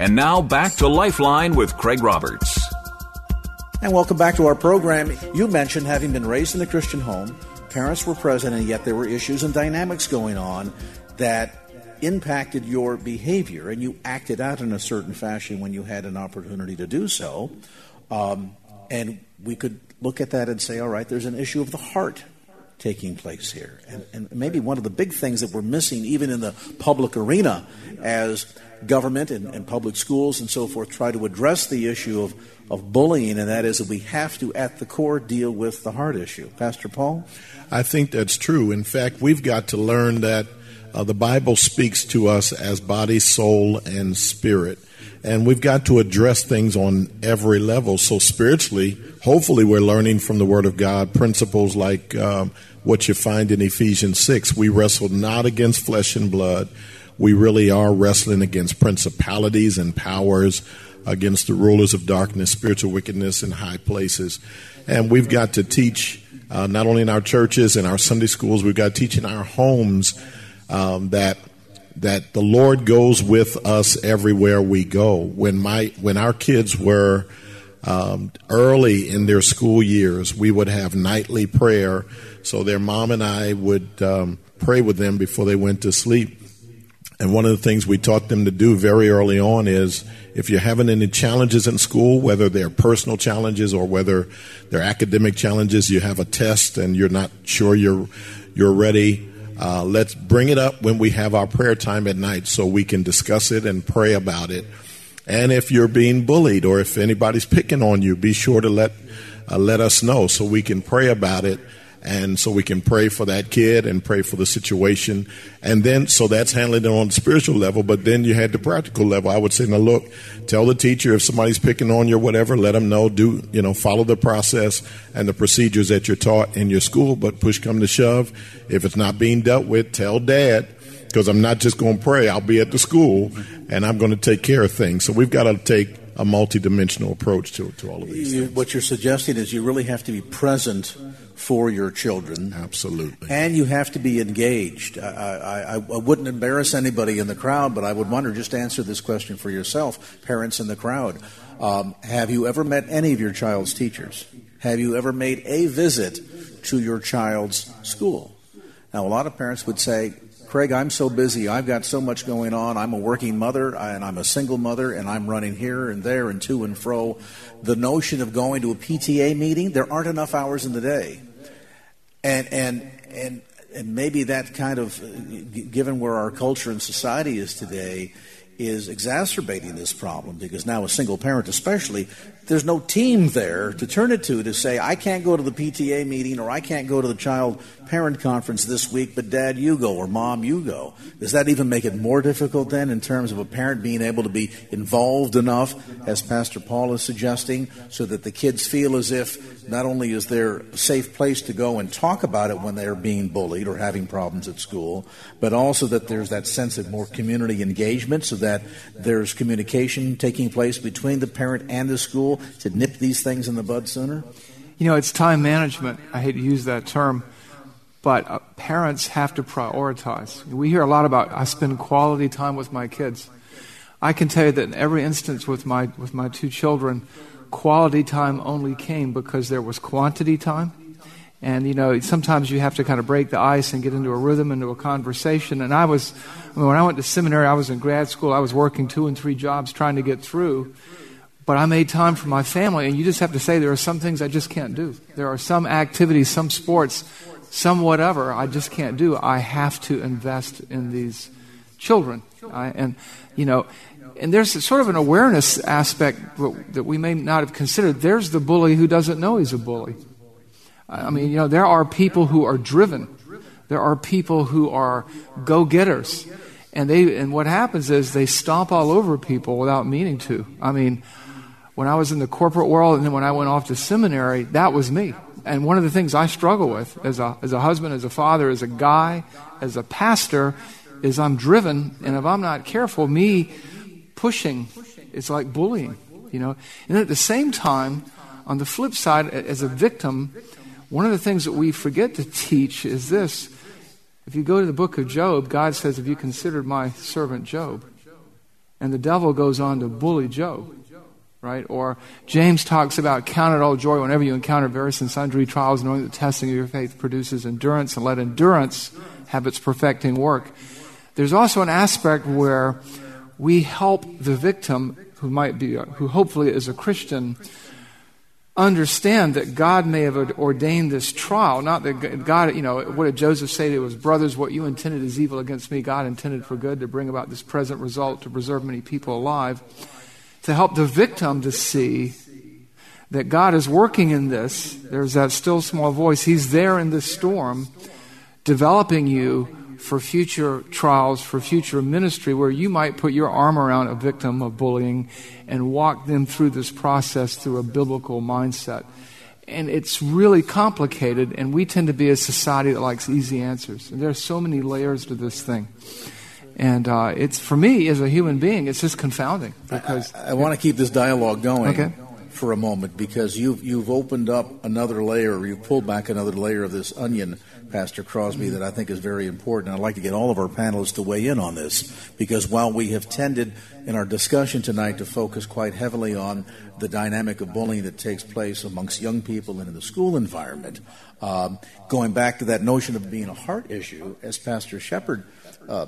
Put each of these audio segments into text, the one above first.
And now back to Lifeline with Craig Roberts. And welcome back to our program. You mentioned having been raised in a Christian home, parents were present, and yet there were issues and dynamics going on that impacted your behavior, and you acted out in a certain fashion when you had an opportunity to do so. Um, and we could look at that and say, all right, there's an issue of the heart taking place here. And, and maybe one of the big things that we're missing, even in the public arena, as government and, and, public schools and so forth try to address the issue of, of bullying, and that is that we have to, at the core, deal with the heart issue. Pastor Paul? I think that's true. In fact, we've got to learn that uh, the Bible speaks to us as body, soul, and spirit. And we've got to address things on every level. So, spiritually, hopefully, we're learning from the Word of God principles like um, what you find in Ephesians 6. We wrestle not against flesh and blood we really are wrestling against principalities and powers, against the rulers of darkness, spiritual wickedness in high places. And we've got to teach, uh, not only in our churches and our Sunday schools, we've got to teach in our homes um, that that the Lord goes with us everywhere we go. When my when our kids were um, early in their school years, we would have nightly prayer. So their mom and I would um, pray with them before they went to sleep. And one of the things we taught them to do very early on is if you're having any challenges in school, whether they're personal challenges or whether they're academic challenges, you have a test and you're not sure you're, you're ready, uh, let's bring it up when we have our prayer time at night so we can discuss it and pray about it. And if you're being bullied or if anybody's picking on you, be sure to let, uh, let us know so we can pray about it and so we can pray for that kid and pray for the situation. And then so that's handling it on the spiritual level but then you had the practical level. I would say now look tell the teacher if somebody's picking on you or whatever let them know. Do you know follow the process and the procedures that you're taught in your school but push come to shove. If it's not being dealt with tell dad because i'm not just going to pray. I'll be at the school and i'm going to take care of things so we've got to take a multidimensional approach to, to all of these. You, what you're suggesting is you really have to be present for your children. Absolutely. And you have to be engaged. I, I, I, wouldn't embarrass anybody in the crowd, but I would wonder just answer this question for yourself, parents in the crowd. Um, have you ever met any of your child's teachers? Have you ever made a visit to your child's school? Now, a lot of parents would say, Craig, I'm so busy. I've got so much going on. I'm a working mother and I'm a single mother and I'm running here and there and to and fro. The notion of going to a PTA meeting, there aren't enough hours in the day. And, and, and, and maybe that kind of, uh, given where our culture and society is today, is exacerbating this problem because now a single parent especially there's no team there to turn it to to say i can't go to the pta meeting or i can't go to the child parent conference this week but dad you go or mom you go. Does that even make it more difficult then in terms of a parent being able to be involved enough as pastor paul is suggesting so that the kids feel as if not only is there a safe place to go and talk about it when they're being bullied or having problems at school but also that there's that sense of more community engagement so that that there's communication taking place between the parent and the school to nip these things in the bud sooner? You know, it's time management. I hate to use that term, but uh, parents have to prioritize. We hear a lot about I spend quality time with my kids. I can tell you that in every instance with my with my two children, quality time only came because there was quantity time and, you know, sometimes you have to kind of break the ice and get into a rhythm, into a conversation. And I was, I mean, when I went to seminary, I was in grad school, I was working two and three jobs trying to get through. But I made time for my family, and you just have to say there are some things I just can't do. There are some activities, some sports, some whatever I just can't do. I have to invest in these children. I, and, you know, and there's sort of an awareness aspect that we may not have considered. There's the bully who doesn't know he's a bully. I mean, you know, there are people who are driven. There are people who are go getters. And they and what happens is they stomp all over people without meaning to. I mean, when I was in the corporate world and then when I went off to seminary, that was me. And one of the things I struggle with as a as a husband, as a father, as a guy, as a pastor, is I'm driven, and if I'm not careful, me pushing is like bullying, you know. And at the same time, on the flip side, as a victim, one of the things that we forget to teach is this if you go to the book of Job, God says, Have you considered my servant Job? And the devil goes on to bully Job, right? Or James talks about count it all joy whenever you encounter various and sundry trials, knowing that the testing of your faith produces endurance, and let endurance have its perfecting work. There's also an aspect where we help the victim, who might be, who hopefully is a Christian, understand that God may have ordained this trial. Not that God, you know, what did Joseph say to his brothers? What you intended is evil against me, God intended for good to bring about this present result to preserve many people alive. To help the victim to see that God is working in this. There's that still small voice. He's there in this storm, developing you for future trials, for future ministry, where you might put your arm around a victim of bullying and walk them through this process through a biblical mindset. And it's really complicated, and we tend to be a society that likes easy answers. And there are so many layers to this thing. And uh, it's for me as a human being, it's just confounding because I, I, I want to keep this dialogue going. Okay for a moment because you've you've opened up another layer, you've pulled back another layer of this onion Pastor Crosby, that I think is very important. I'd like to get all of our panelists to weigh in on this because while we have tended in our discussion tonight to focus quite heavily on the dynamic of bullying that takes place amongst young people and in the school environment, um, going back to that notion of being a heart issue, as Pastor Sheppard uh,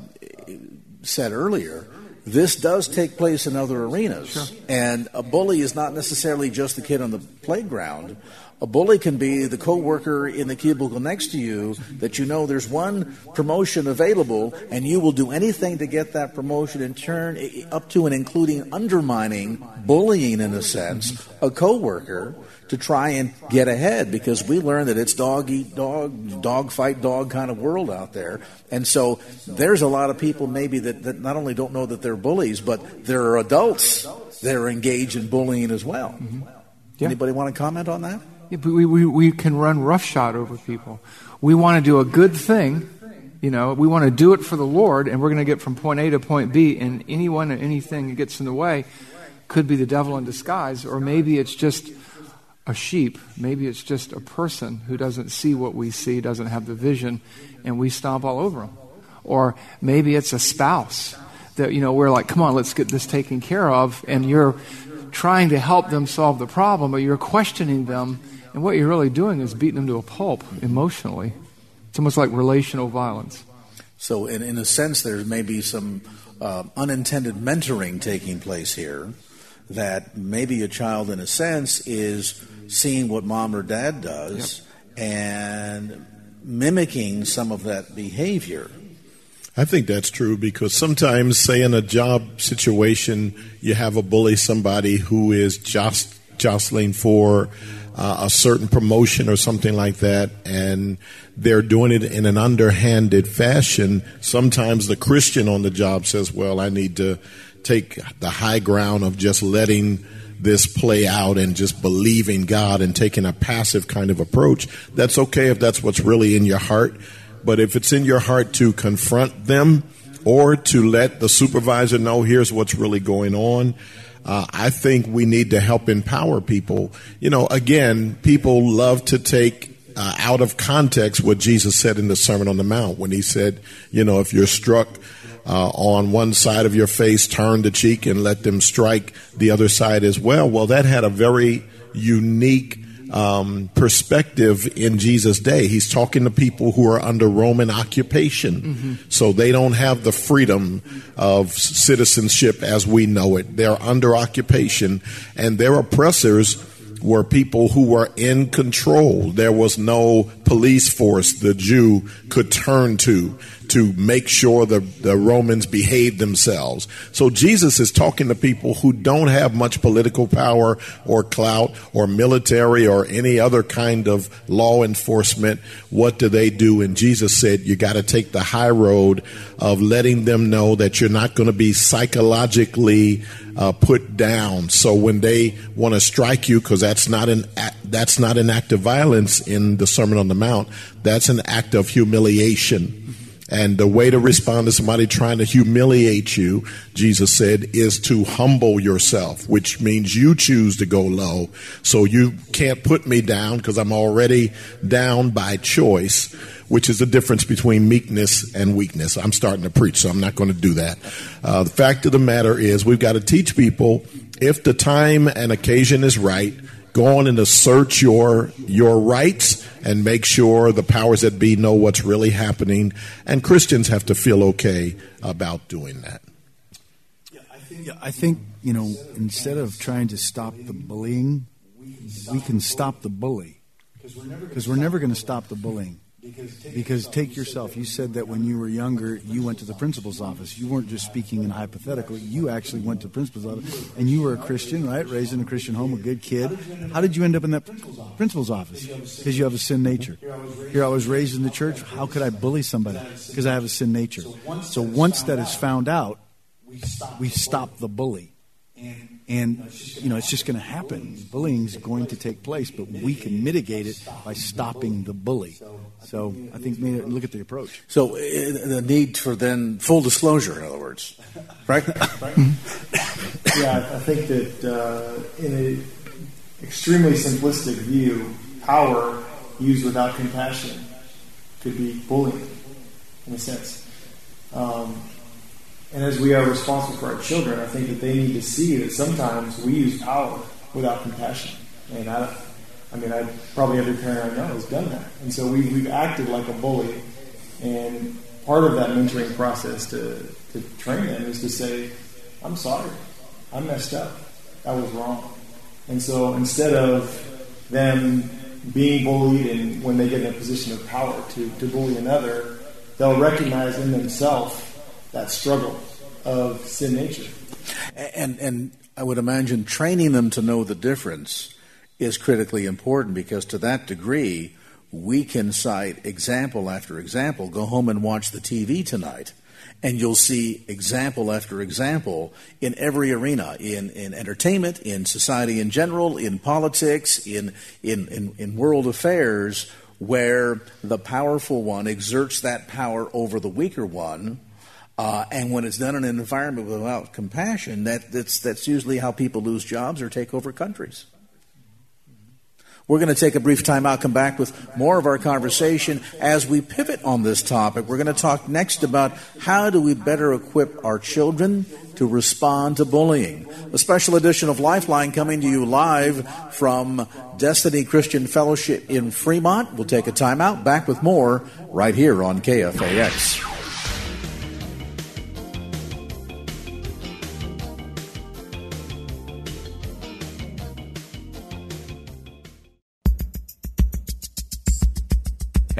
said earlier, this does take place in other arenas. Sure. And a bully is not necessarily just the kid on the playground. A bully can be the coworker in the cubicle next to you that you know there's one promotion available, and you will do anything to get that promotion in turn, up to and including undermining, bullying in a sense, a coworker to try and get ahead because we learn that it's dog eat dog, dog fight dog kind of world out there. And so there's a lot of people maybe that, that not only don't know that they're bullies, but there are adults that are engaged in bullying as well. Mm-hmm. Yeah. Anybody want to comment on that? We, we, we can run roughshod over people. We want to do a good thing. You know, we want to do it for the Lord, and we're going to get from point A to point B, and anyone or anything that gets in the way could be the devil in disguise, or maybe it's just a sheep. Maybe it's just a person who doesn't see what we see, doesn't have the vision, and we stomp all over them. Or maybe it's a spouse that, you know, we're like, come on, let's get this taken care of, and you're trying to help them solve the problem, but you're questioning them and what you're really doing is beating them to a pulp emotionally. It's almost like relational violence. So, in, in a sense, there may be some uh, unintended mentoring taking place here. That maybe a child, in a sense, is seeing what mom or dad does yep. and mimicking some of that behavior. I think that's true because sometimes, say in a job situation, you have a bully somebody who is just jostling for uh, a certain promotion or something like that, and they're doing it in an underhanded fashion. Sometimes the Christian on the job says, Well, I need to take the high ground of just letting this play out and just believing God and taking a passive kind of approach. That's okay if that's what's really in your heart. But if it's in your heart to confront them or to let the supervisor know here's what's really going on, uh, I think we need to help empower people. You know, again, people love to take uh, out of context what Jesus said in the Sermon on the Mount when he said, you know, if you're struck uh, on one side of your face, turn the cheek and let them strike the other side as well. Well, that had a very unique um, perspective in Jesus' day. He's talking to people who are under Roman occupation, mm-hmm. so they don't have the freedom of citizenship as we know it. They're under occupation, and their oppressors were people who were in control. There was no police force the Jew could turn to to make sure the, the Romans behave themselves. So Jesus is talking to people who don't have much political power or clout or military or any other kind of law enforcement. What do they do? And Jesus said, you got to take the high road of letting them know that you're not going to be psychologically uh, put down. So when they want to strike you, because that's not an that's not an act of violence in the Sermon on the Mount. That's an act of humiliation. And the way to respond to somebody trying to humiliate you, Jesus said, is to humble yourself, which means you choose to go low. So you can't put me down because I'm already down by choice, which is the difference between meekness and weakness. I'm starting to preach, so I'm not going to do that. Uh, the fact of the matter is, we've got to teach people if the time and occasion is right, go on and assert your your rights and make sure the powers that be know what's really happening. And Christians have to feel okay about doing that. Yeah, I think, yeah, I think you know, instead of trying to stop the bullying, we can stop the bully because we're never going to stop the bullying. Because take yourself, you said that when you were younger, you went to the principal's office. You weren't just speaking in hypothetical. You actually went to the principal's office, and you were a Christian, right? Raised in a Christian home, a good kid. How did you end up in that principal's office? Because you have a sin nature. Here I was raised in the church. How could I bully somebody? Because I have a sin nature. So once that is found out, we stop the bully and you know it's just going to happen. Bullying is going to take place, but we can mitigate it by stopping the bully. So I think look at the approach. So uh, the need for then full disclosure, in other words, right? yeah, I think that uh, in an extremely simplistic view, power used without compassion could be bullying, in a sense. Um, and as we are responsible for our children, I think that they need to see that sometimes we use power without compassion. And I, I mean, I probably every parent I know has done that. And so we, we've acted like a bully. And part of that mentoring process to, to train them is to say, I'm sorry. I messed up. That was wrong. And so instead of them being bullied and when they get in a position of power to, to bully another, they'll recognize in themselves that struggle of sin nature. And, and I would imagine training them to know the difference is critically important because to that degree, we can cite example after example. Go home and watch the TV tonight, and you'll see example after example in every arena in, in entertainment, in society in general, in politics, in, in, in, in world affairs, where the powerful one exerts that power over the weaker one uh, and when it's done in an environment without compassion, that, that's, that's usually how people lose jobs or take over countries. We're going to take a brief time out, come back with more of our conversation as we pivot on this topic. We're going to talk next about how do we better equip our children to respond to bullying. A special edition of Lifeline coming to you live from Destiny Christian Fellowship in Fremont. We'll take a time out, back with more right here on KFAX.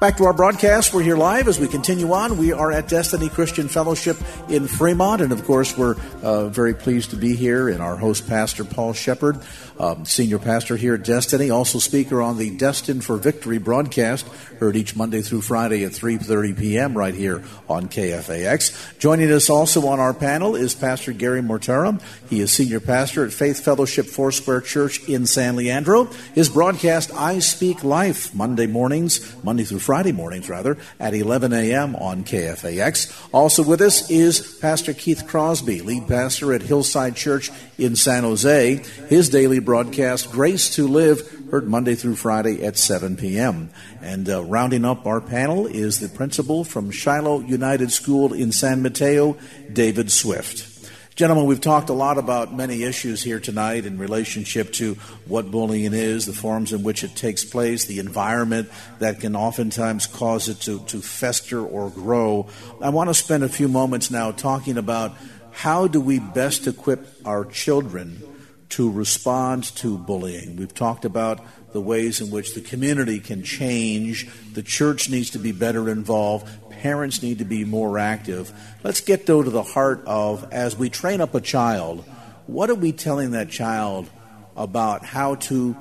Back to our broadcast. We're here live as we continue on. We are at Destiny Christian Fellowship in Fremont, and of course, we're uh, very pleased to be here. And our host, Pastor Paul Sheppard, um, senior pastor here at Destiny, also speaker on the Destined for Victory broadcast, heard each Monday through Friday at 3:30 p.m. right here on KFAX. Joining us also on our panel is Pastor Gary Mortara. He is senior pastor at Faith Fellowship Foursquare Church in San Leandro. His broadcast, I Speak Life, Monday mornings, Monday through Friday mornings, rather, at 11 a.m. on KFAX. Also with us is Pastor Keith Crosby, lead pastor at Hillside Church in San Jose. His daily broadcast, Grace to Live, heard Monday through Friday at 7 p.m. And uh, rounding up our panel is the principal from Shiloh United School in San Mateo, David Swift. Gentlemen, we've talked a lot about many issues here tonight in relationship to what bullying is, the forms in which it takes place, the environment that can oftentimes cause it to, to fester or grow. I want to spend a few moments now talking about how do we best equip our children to respond to bullying. We've talked about the ways in which the community can change, the church needs to be better involved, parents need to be more active. Let's get though to the heart of as we train up a child, what are we telling that child about how to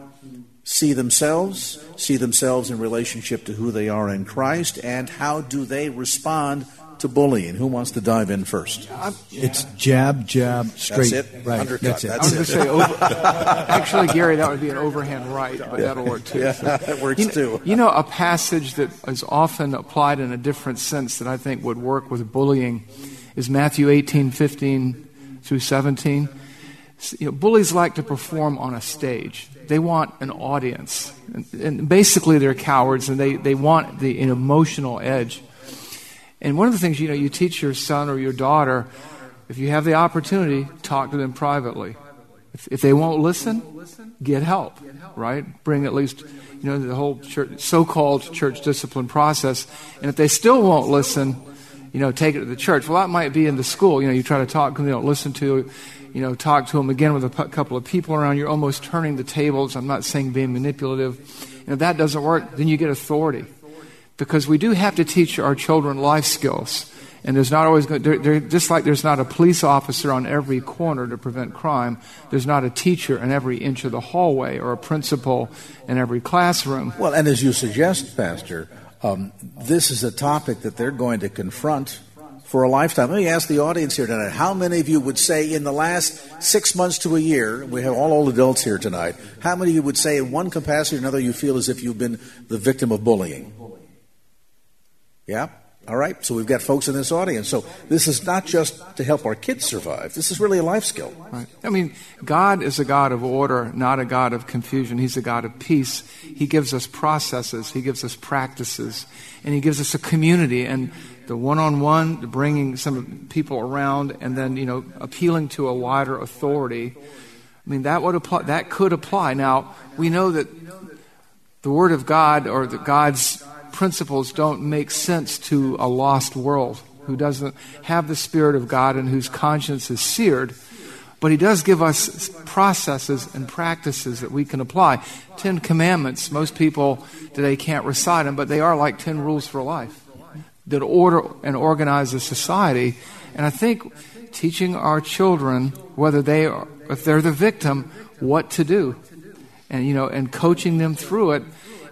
see themselves, see themselves in relationship to who they are in Christ, and how do they respond to bullying? Who wants to dive in first? It's jab, jab, straight. That's it. Right. Undercut. That's it. I was going to say, over, actually, Gary, that would be an overhand right, but that'll work too. Yeah, that works you know, too. You know, a passage that is often applied in a different sense that I think would work with bullying is Matthew 18, 15 through 17. You know, bullies like to perform on a stage. They want an audience. And, and basically, they're cowards and they, they want the an emotional edge. And one of the things, you know, you teach your son or your daughter, if you have the opportunity, talk to them privately. If, if they won't listen, get help, right? Bring at least, you know, the whole church, so-called church discipline process. And if they still won't listen, you know, take it to the church. Well, that might be in the school. You know, you try to talk to them, they don't listen to, you know, talk to them again with a p- couple of people around. You're almost turning the tables. I'm not saying being manipulative. And if that doesn't work, then you get authority because we do have to teach our children life skills. And there's not always going they're, just like there's not a police officer on every corner to prevent crime. There's not a teacher in every inch of the hallway or a principal in every classroom. Well, and as you suggest, Pastor, um, this is a topic that they're going to confront for a lifetime. Let me ask the audience here tonight: How many of you would say in the last six months to a year? We have all old adults here tonight. How many of you would say, in one capacity or another, you feel as if you've been the victim of bullying? Yeah? All right. So we've got folks in this audience. So this is not just to help our kids survive. This is really a life skill. Right. I mean, God is a God of order, not a God of confusion. He's a God of peace. He gives us processes, He gives us practices, and He gives us a community. And the one-on-one, bringing some people around, and then you know appealing to a wider authority. I mean, that would apply. That could apply. Now we know that the Word of God or the God's principles don't make sense to a lost world who doesn't have the Spirit of God and whose conscience is seared. But He does give us processes and practices that we can apply. Ten Commandments, most people today can't recite them, but they are like ten rules for life that order and organize a society. And I think teaching our children, whether they are, if they're the victim, what to do, and you know, and coaching them through it.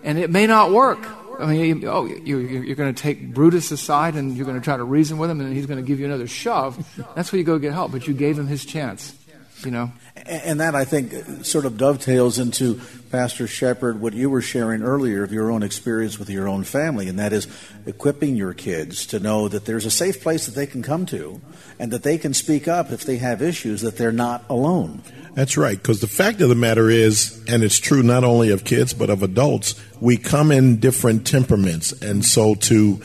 And it may not work. I mean, you, oh, you, you're going to take Brutus aside and you're going to try to reason with him, and he's going to give you another shove. That's where you go get help. But you gave him his chance, you know. And that, I think, sort of dovetails into Pastor Sheppard, what you were sharing earlier of your own experience with your own family, and that is equipping your kids to know that there's a safe place that they can come to and that they can speak up if they have issues, that they're not alone. That's right, because the fact of the matter is, and it's true not only of kids, but of adults, we come in different temperaments. And so to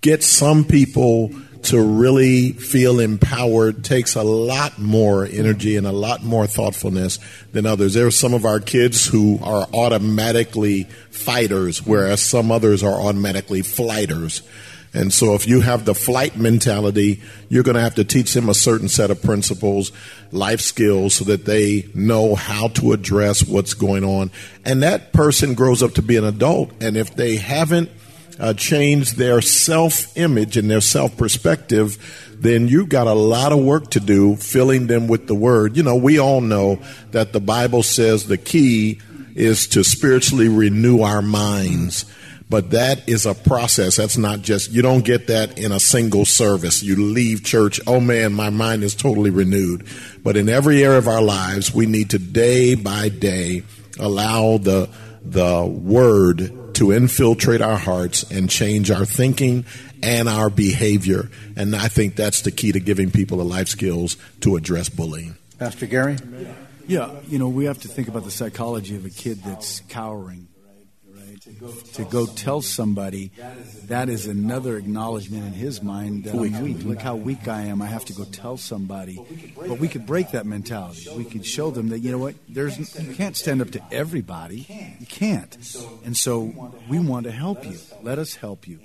get some people to really feel empowered takes a lot more energy and a lot more thoughtfulness than others. There are some of our kids who are automatically fighters, whereas some others are automatically flighters. And so if you have the flight mentality, you're going to have to teach them a certain set of principles, life skills, so that they know how to address what's going on. And that person grows up to be an adult. And if they haven't uh, changed their self image and their self perspective, then you've got a lot of work to do filling them with the word. You know, we all know that the Bible says the key is to spiritually renew our minds. But that is a process. That's not just, you don't get that in a single service. You leave church, oh man, my mind is totally renewed. But in every area of our lives, we need to day by day allow the, the word to infiltrate our hearts and change our thinking and our behavior. And I think that's the key to giving people the life skills to address bullying. Pastor Gary? Yeah, you know, we have to think about the psychology of a kid that's cowering to go tell somebody that is another acknowledgement in his mind that I'm weak. Look how weak I am. I have to go tell somebody. But we could break that mentality. We could show them that you know what, there's you can't stand up to everybody. You can't. And so we want to help you. Let us help you.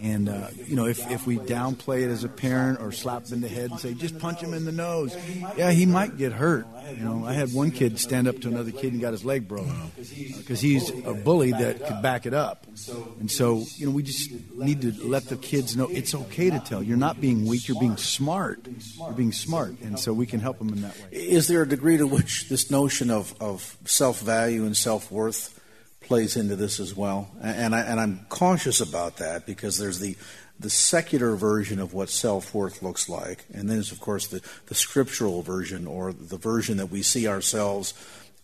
And uh, you know, if, if we downplay it as a parent or slap him in the head and say, "Just punch him in the nose," yeah, he might get hurt. You know, I had one kid stand up to another kid and got his leg broken because he's a bully that could back it up. And so, you know, we just need to let the kids know it's okay to tell. You're not being weak. You're being smart. You're being smart, and so we can help them in that way. Is there a degree to which this notion of, of self value and self worth plays into this as well? And, I, and I'm cautious about that because there's the the secular version of what self worth looks like, and then there's, of course, the, the scriptural version or the version that we see ourselves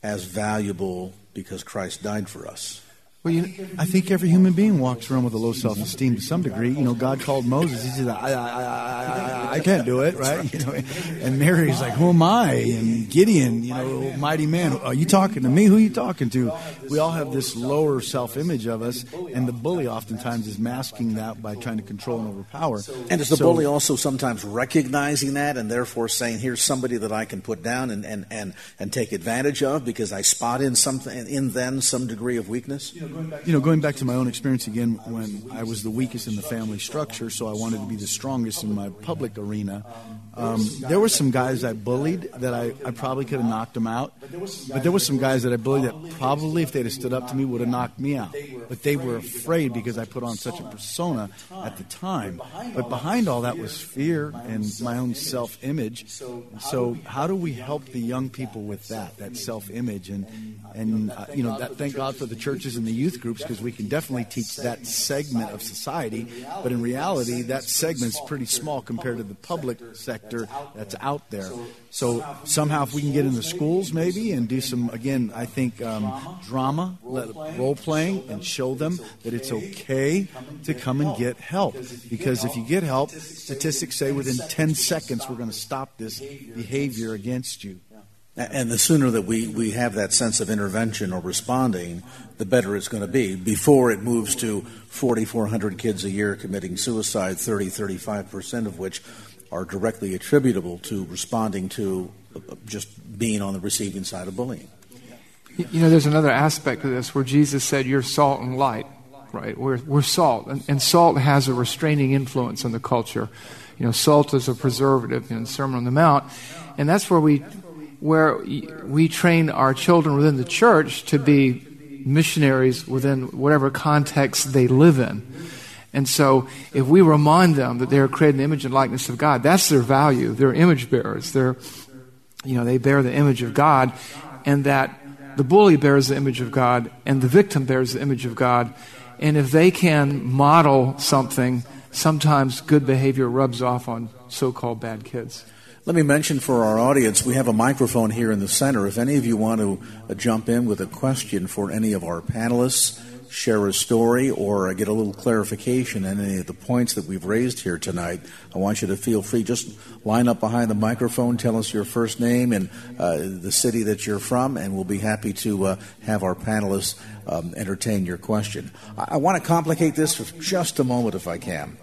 as valuable because Christ died for us. Well, you know, I think every human being walks around with a low self-esteem to some degree. You know, God called Moses. He said, "I, I, I, I can't do it, right?" You know, and Mary's like, "Who am I?" And Gideon, you know, mighty man, are you talking to me? Who are you talking to? We all have this lower self-image of us, and the bully oftentimes is masking that by trying to control and overpower. And is the So- bully also sometimes recognizing that and therefore saying, "Here's somebody that I can put down and, and, and, and take advantage of because I spot in something in them some degree of weakness"? You know, going back to my own experience again, when I was the weakest in the family structure, so I wanted to be the strongest in my public arena. Um, there were some guys I bullied that I, I probably could have knocked them out, but there were some guys that I bullied that probably, if they'd have stood up to me, would have knocked me out. But they were afraid because I put on such a persona at the time. But behind all that was fear and my own self-image. So how do we help the young people with that, that self-image, and and uh, you know, that, thank God for the churches and the youth groups because we can definitely teach that segment of society. But in reality, that segment's pretty small compared to the public sector that's out there. So somehow, if we can get in the schools maybe and do some again, I think um, drama, role playing, and show them that it's okay to come and get help. Because if you get help, statistics say within 10 seconds we're going to stop this behavior against you. And the sooner that we, we have that sense of intervention or responding, the better it's going to be. Before it moves to 4,400 kids a year committing suicide, 30, 35% of which are directly attributable to responding to uh, just being on the receiving side of bullying. You know, there's another aspect of this where Jesus said, You're salt and light, right? We're, we're salt. And, and salt has a restraining influence on the culture. You know, salt is a preservative in the Sermon on the Mount. And that's where we, where we train our children within the church to be missionaries within whatever context they live in. And so, if we remind them that they are created in the image and likeness of God, that's their value. They're image bearers. They're, you know, they bear the image of God, and that the bully bears the image of God, and the victim bears the image of God. And if they can model something, sometimes good behavior rubs off on so-called bad kids. Let me mention for our audience, we have a microphone here in the center. If any of you want to uh, jump in with a question for any of our panelists, share a story, or uh, get a little clarification on any of the points that we've raised here tonight, I want you to feel free. Just line up behind the microphone, tell us your first name and uh, the city that you're from, and we'll be happy to uh, have our panelists um, entertain your question. I, I want to complicate this for just a moment, if I can.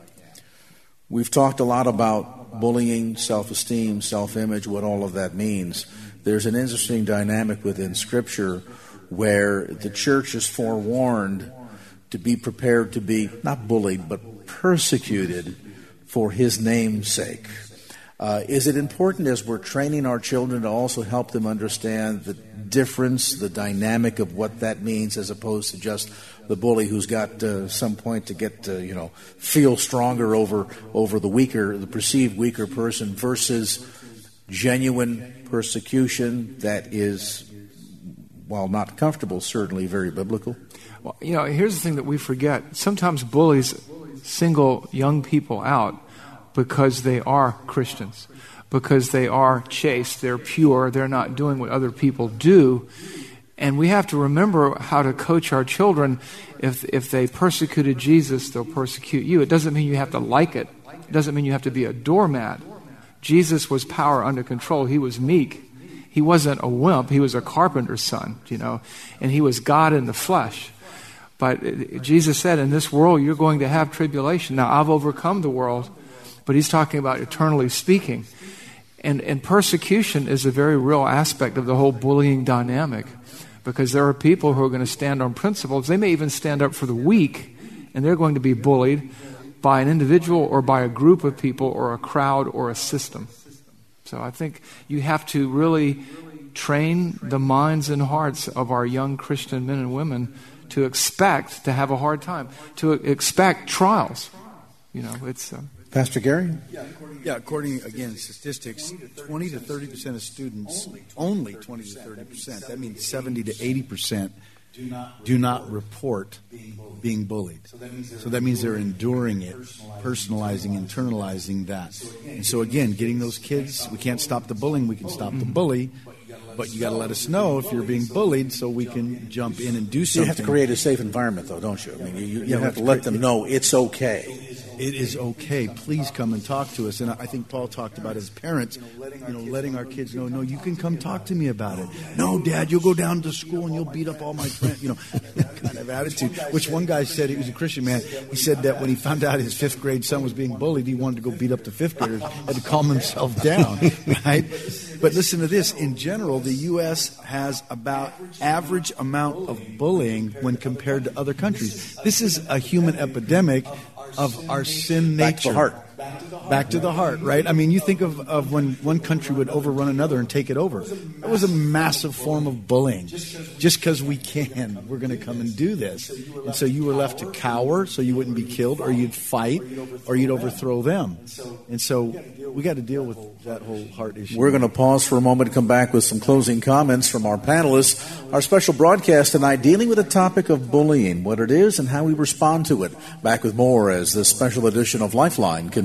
We've talked a lot about bullying, self esteem, self image, what all of that means. There's an interesting dynamic within Scripture where the church is forewarned to be prepared to be not bullied, but persecuted for his name's sake. Uh, is it important as we're training our children to also help them understand the difference, the dynamic of what that means, as opposed to just the bully who's got uh, some point to get uh, you know feel stronger over over the weaker, the perceived weaker person, versus genuine persecution that is, while not comfortable, certainly very biblical. Well, you know, here's the thing that we forget. Sometimes bullies single young people out because they are Christians, because they are chaste, they're pure, they're not doing what other people do. And we have to remember how to coach our children. If, if they persecuted Jesus, they'll persecute you. It doesn't mean you have to like it, it doesn't mean you have to be a doormat. Jesus was power under control, he was meek. He wasn't a wimp, he was a carpenter's son, you know, and he was God in the flesh. But Jesus said, In this world, you're going to have tribulation. Now, I've overcome the world, but he's talking about eternally speaking. And, and persecution is a very real aspect of the whole bullying dynamic because there are people who are going to stand on principles. They may even stand up for the weak, and they're going to be bullied. by an individual or by a group of people or a crowd or a system. So I think you have to really train the minds and hearts of our young Christian men and women to expect to have a hard time, to expect trials. You know, it's. Um, Pastor Gary? Yeah, according, to again, statistics, 20 to 30 percent of students, only 20 to 30 percent, that means 70 to 80 percent do not report being bullied. So that means they're enduring it, personalizing, internalizing that. And so again, getting those kids, we can't stop the bullying, we can stop the bully, but you got to let us know if you're being bullied so we can jump in and do something. You have to create a safe environment, though, don't you? I mean, you, you yeah, have to let them know it's okay it is okay. Please come and talk to us. And I think Paul talked about his parents, you know, letting our kids know, no, you can come talk to me about it. No, Dad, you'll go down to school and you'll beat up all my friends. You know, that kind of attitude. Which one guy said he was a Christian man. He said that when he found out his fifth grade son was being bullied, he wanted to go beat up the fifth graders, had to calm himself down. Right? But listen to this. In general, the U.S. has about average amount of bullying when compared to other countries. This is a human epidemic of our sin nature. Back to the heart. Back to the heart, right? I mean, you think of, of when one country would overrun another and take it over. It was a massive form of bullying. Just because we can, we're going to come and do this. And so you were left to cower so you wouldn't be killed, or you'd fight, or you'd overthrow them. And so we got to deal with that whole heart issue. We're going to pause for a moment and come back with some closing comments from our panelists. Our special broadcast tonight dealing with the topic of bullying, what it is, and how we respond to it. Back with more as this special edition of Lifeline continues.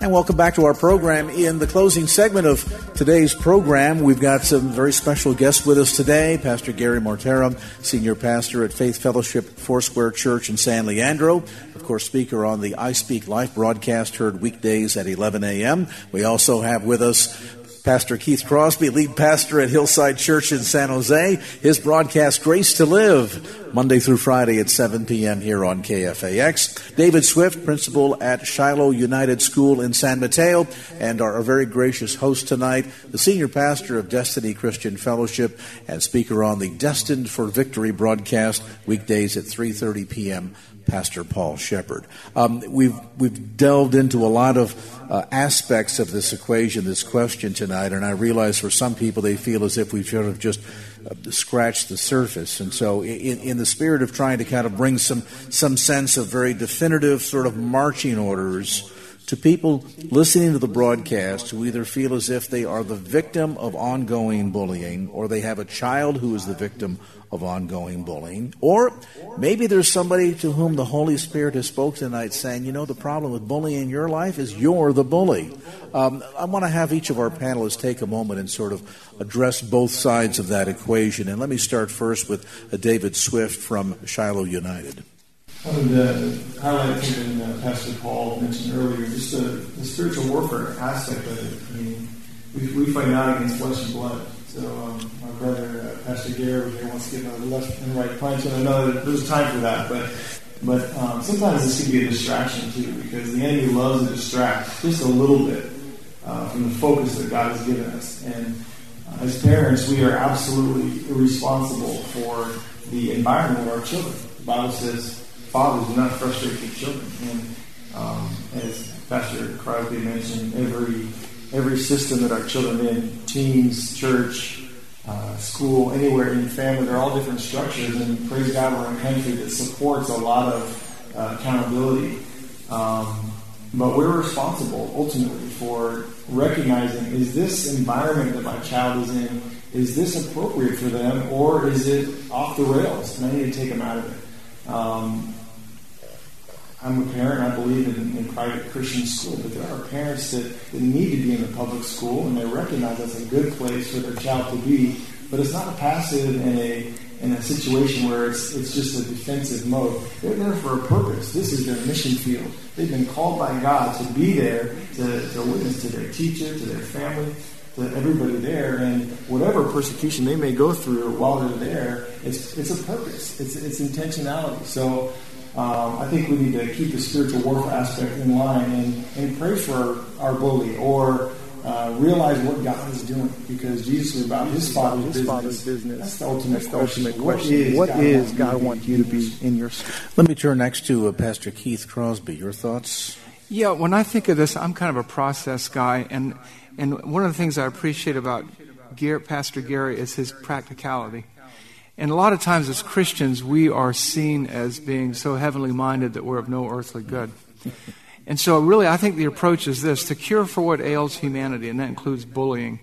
And welcome back to our program. In the closing segment of today's program, we've got some very special guests with us today. Pastor Gary Mortara, Senior Pastor at Faith Fellowship Foursquare Church in San Leandro. Of course, speaker on the I Speak Life broadcast heard weekdays at 11 a.m. We also have with us Pastor Keith Crosby, lead pastor at Hillside Church in San Jose. His broadcast, Grace to Live, Monday through Friday at 7 p.m. here on KFAX. David Swift, principal at Shiloh United School in San Mateo, and our, very gracious host tonight, the senior pastor of Destiny Christian Fellowship and speaker on the Destined for Victory broadcast, weekdays at 3.30 p.m. Pastor Paul Sheppard. Um, we've we've delved into a lot of uh, aspects of this equation, this question tonight, and I realize for some people they feel as if we've sort of just uh, scratched the surface. And so, in, in the spirit of trying to kind of bring some some sense of very definitive sort of marching orders to people listening to the broadcast who either feel as if they are the victim of ongoing bullying or they have a child who is the victim of ongoing bullying. Or maybe there's somebody to whom the Holy Spirit has spoken tonight saying, you know, the problem with bullying in your life is you're the bully. Um, I want to have each of our panelists take a moment and sort of address both sides of that equation. And let me start first with uh, David Swift from Shiloh United. I wanted to highlight something uh, Pastor Paul mentioned earlier, just the, the, spiritual warfare aspect of it. I mean, we, we fight not against flesh and blood. So um, my brother, uh, Pastor Gary, wants to give a left and right punch, and I know that there's time for that, but but um, sometimes this can be a distraction too, because the enemy loves to distract just a little bit uh, from the focus that God has given us. And uh, as parents, we are absolutely responsible for the environment of our children. The Bible says, "Fathers do not frustrate your children." And um, as Pastor Crosby mentioned, every every system that our children in, teens, church, uh, school, anywhere in family, they're all different structures. And praise God, we're in a country that supports a lot of uh, accountability. Um, but we're responsible ultimately for recognizing is this environment that my child is in, is this appropriate for them, or is it off the rails? And I need to take them out of it. Um, I'm a parent, I believe in, in private Christian school, but there are parents that, that need to be in the public school, and they recognize that's a good place for their child to be, but it's not a passive in a in a situation where it's it's just a defensive mode. They're there for a purpose. This is their mission field. They've been called by God to be there to, to witness to their teacher, to their family, to everybody there, and whatever persecution they may go through while they're there, it's it's a purpose, it's it's intentionality. So. Um, I think we need to keep the spiritual warfare aspect in line and, and pray for our bully or uh, realize what God is doing because Jesus is about His Father's, his business. Father's business. That's the ultimate, That's the question. ultimate question. What is, what God, is God want you to be in your school? Let me turn next to uh, Pastor Keith Crosby. Your thoughts? Yeah, when I think of this, I'm kind of a process guy, and and one of the things I appreciate about Gary, Pastor Gary is his practicality. And a lot of times as Christians, we are seen as being so heavenly minded that we're of no earthly good. And so, really, I think the approach is this the cure for what ails humanity, and that includes bullying,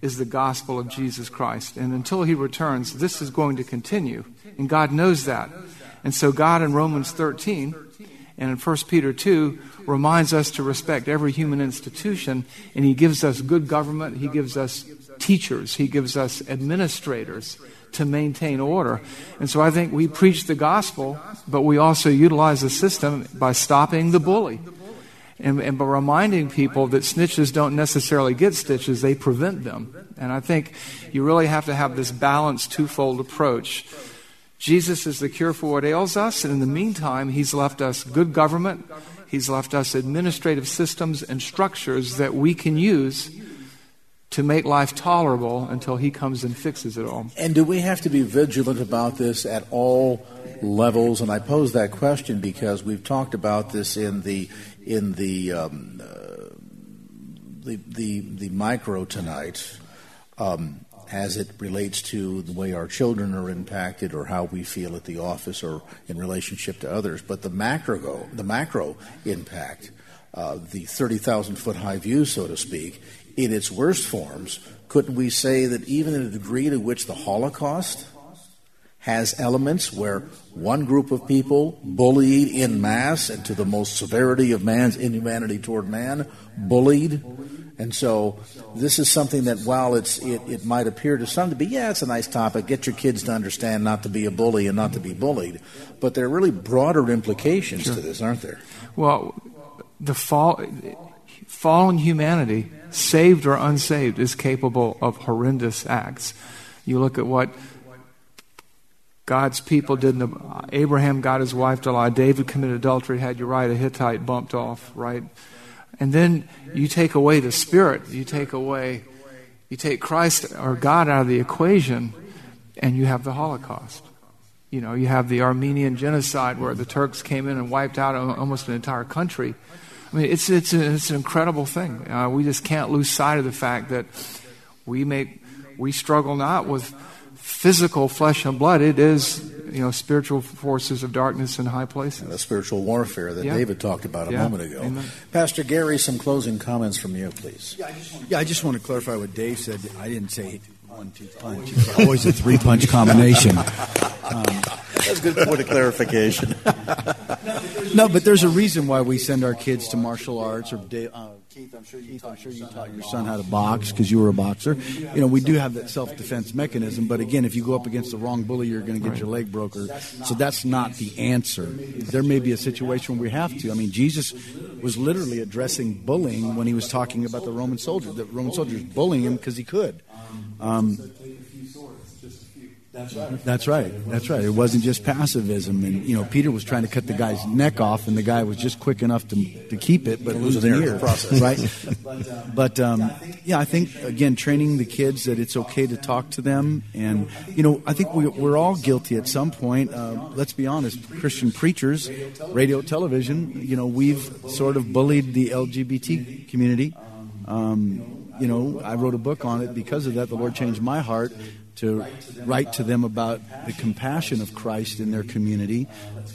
is the gospel of Jesus Christ. And until he returns, this is going to continue. And God knows that. And so, God in Romans 13 and in 1 Peter 2 reminds us to respect every human institution, and he gives us good government, he gives us teachers, he gives us administrators to maintain order. And so I think we preach the gospel, but we also utilize the system by stopping the bully. And, and by reminding people that snitches don't necessarily get stitches, they prevent them. And I think you really have to have this balanced twofold approach. Jesus is the cure for what ails us, and in the meantime, He's left us good government, He's left us administrative systems and structures that we can use to make life tolerable until he comes and fixes it all. And do we have to be vigilant about this at all levels? And I pose that question because we've talked about this in the in the um, uh, the, the, the micro tonight. Um, as it relates to the way our children are impacted or how we feel at the office or in relationship to others. But the macro, the macro impact, uh, the 30,000 foot high view, so to speak, in its worst forms, couldn't we say that even in a degree to which the Holocaust has elements where one group of people bullied in mass and to the most severity of man's inhumanity toward man, bullied. And so this is something that while it's it, it might appear to some to be, yeah, it's a nice topic, get your kids to understand not to be a bully and not to be bullied. But there are really broader implications sure. to this, aren't there? Well, the fall fallen humanity saved or unsaved, is capable of horrendous acts. You look at what God's people did. The, Abraham got his wife to lie. David committed adultery, had Uriah Hittite bumped off, right? And then you take away the Spirit. You take away, you take Christ or God out of the equation, and you have the Holocaust. You know, you have the Armenian genocide where the Turks came in and wiped out almost an entire country. I mean, it's, it's, a, it's an incredible thing. Uh, we just can't lose sight of the fact that we make, we struggle not with physical flesh and blood. It is, you know, spiritual forces of darkness in high places. And the spiritual warfare that yeah. David talked about a yeah. moment ago. Amen. Pastor Gary, some closing comments from you, please. Yeah I, yeah, I just want to clarify what Dave said. I didn't say one two punch. It's always a three punch combination. Um, That's a good point of clarification. no, but there's a reason why we send our kids to martial arts or. Uh, Keith, I'm sure you, I'm sure you taught your son how to box because you were a boxer. You know, we do have that self defense mechanism, but again, if you go up against the wrong bully, you're going to get your leg broken. So that's not the answer. There may be a situation where we have to. I mean, Jesus was literally addressing bullying when he was talking about the Roman soldiers. The Roman soldiers bullying him because he could. Um, that's right. That's right. That's right. It wasn't just passivism, and you know, Peter was trying to cut the guy's neck off, and the guy was just quick enough to to keep it, but lose an ear. Process. Right. but um, yeah, I think again, training the kids that it's okay to talk to them, and you know, I think we, we're all guilty at some point. Uh, let's be honest, Christian preachers, radio, television. You know, we've sort of bullied the LGBT community. Um, you know, I wrote a book on it because of that. The Lord changed my heart to write to them about the compassion of Christ in their community.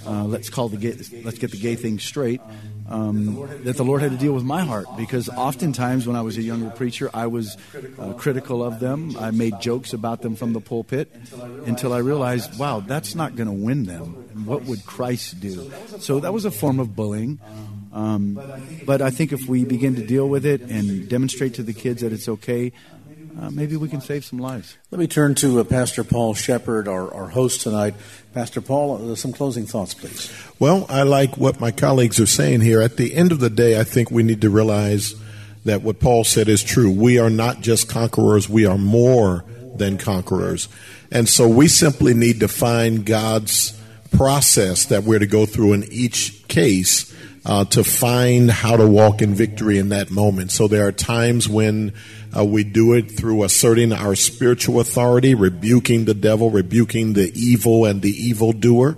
Uh, let's call the gay, let's get the gay thing straight. Um, that the Lord had to deal with my heart because oftentimes when I was a younger preacher, I was uh, critical of them. I made jokes about them from the pulpit until I realized, wow, that's not going to win them. What would Christ do? So that was a form of bullying. Um, but I think if we begin to deal with it and demonstrate to the kids that it's okay, uh, maybe we can save some lives. Let me turn to uh, Pastor Paul Sheppard, our, our host tonight. Pastor Paul, uh, some closing thoughts, please. Well, I like what my colleagues are saying here. At the end of the day, I think we need to realize that what Paul said is true. We are not just conquerors, we are more than conquerors. And so we simply need to find God's process that we're to go through in each case uh, to find how to walk in victory in that moment. So there are times when uh, we do it through asserting our spiritual authority, rebuking the devil, rebuking the evil and the evildoer.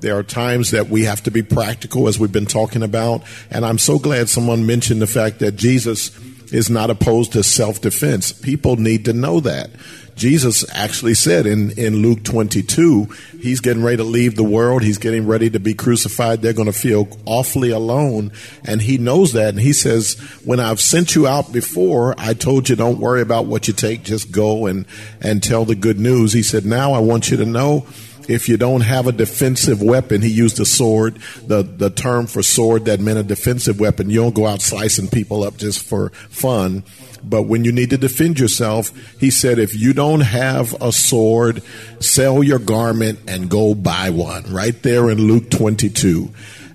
There are times that we have to be practical, as we've been talking about. And I'm so glad someone mentioned the fact that Jesus is not opposed to self defense. People need to know that. Jesus actually said in, in Luke 22, he's getting ready to leave the world. He's getting ready to be crucified. They're going to feel awfully alone. And he knows that. And he says, when I've sent you out before, I told you don't worry about what you take. Just go and, and tell the good news. He said, now I want you to know if you don't have a defensive weapon, he used a sword, the, the term for sword that meant a defensive weapon. You don't go out slicing people up just for fun. But when you need to defend yourself, he said, if you don't have a sword, sell your garment and go buy one. Right there in Luke 22.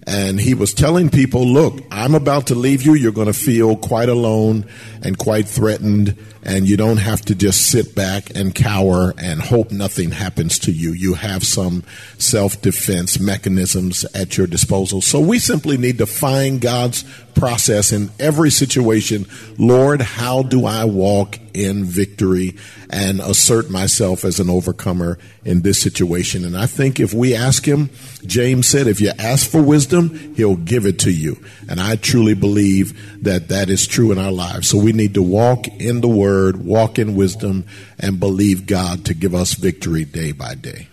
And he was telling people, look, I'm about to leave you. You're going to feel quite alone and quite threatened and you don't have to just sit back and cower and hope nothing happens to you. You have some self defense mechanisms at your disposal. So we simply need to find God's process in every situation. Lord, how do I walk in victory and assert myself as an overcomer in this situation? And I think if we ask Him, James said, if you ask for wisdom, He'll give it to you. And I truly believe that that is true in our lives. So we need to walk in the Word, walk in wisdom, and believe God to give us victory day by day.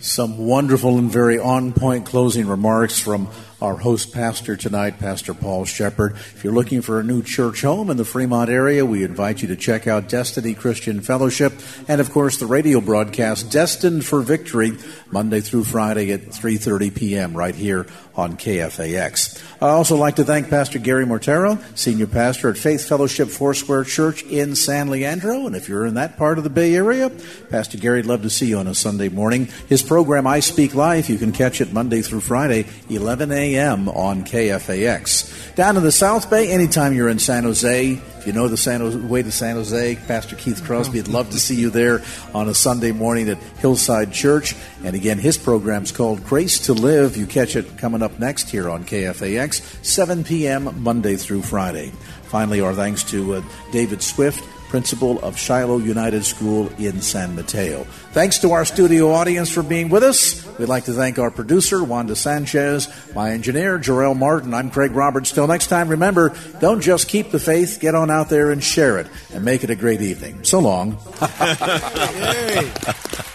Some wonderful and very on point closing remarks from our host pastor tonight, Pastor Paul Sheppard. If you're looking for a new church home in the Fremont area, we invite you to check out Destiny Christian Fellowship and of course the radio broadcast Destined for Victory Monday through Friday at 3:30 p.m. right here on KFAX. I also like to thank Pastor Gary Mortara, senior pastor at Faith Fellowship Foursquare Church in San Leandro, and if you're in that part of the Bay Area, Pastor Gary'd love to see you on a Sunday morning. His program I Speak Life, you can catch it Monday through Friday, 11 a.m. on KFAX. Down in the South Bay, anytime you're in San Jose, if you know the San Jose, way to San Jose, Pastor Keith Crosby would love to see you there on a Sunday morning at Hillside Church. And again, his program's called Grace to Live. You catch it coming up next here on KFAX, 7 p.m. Monday through Friday. Finally, our thanks to uh, David Swift principal of Shiloh United School in San Mateo. Thanks to our studio audience for being with us. We'd like to thank our producer, Wanda Sanchez, my engineer, Jarrell Martin. I'm Craig Roberts. Till next time, remember, don't just keep the faith, get on out there and share it and make it a great evening. So long.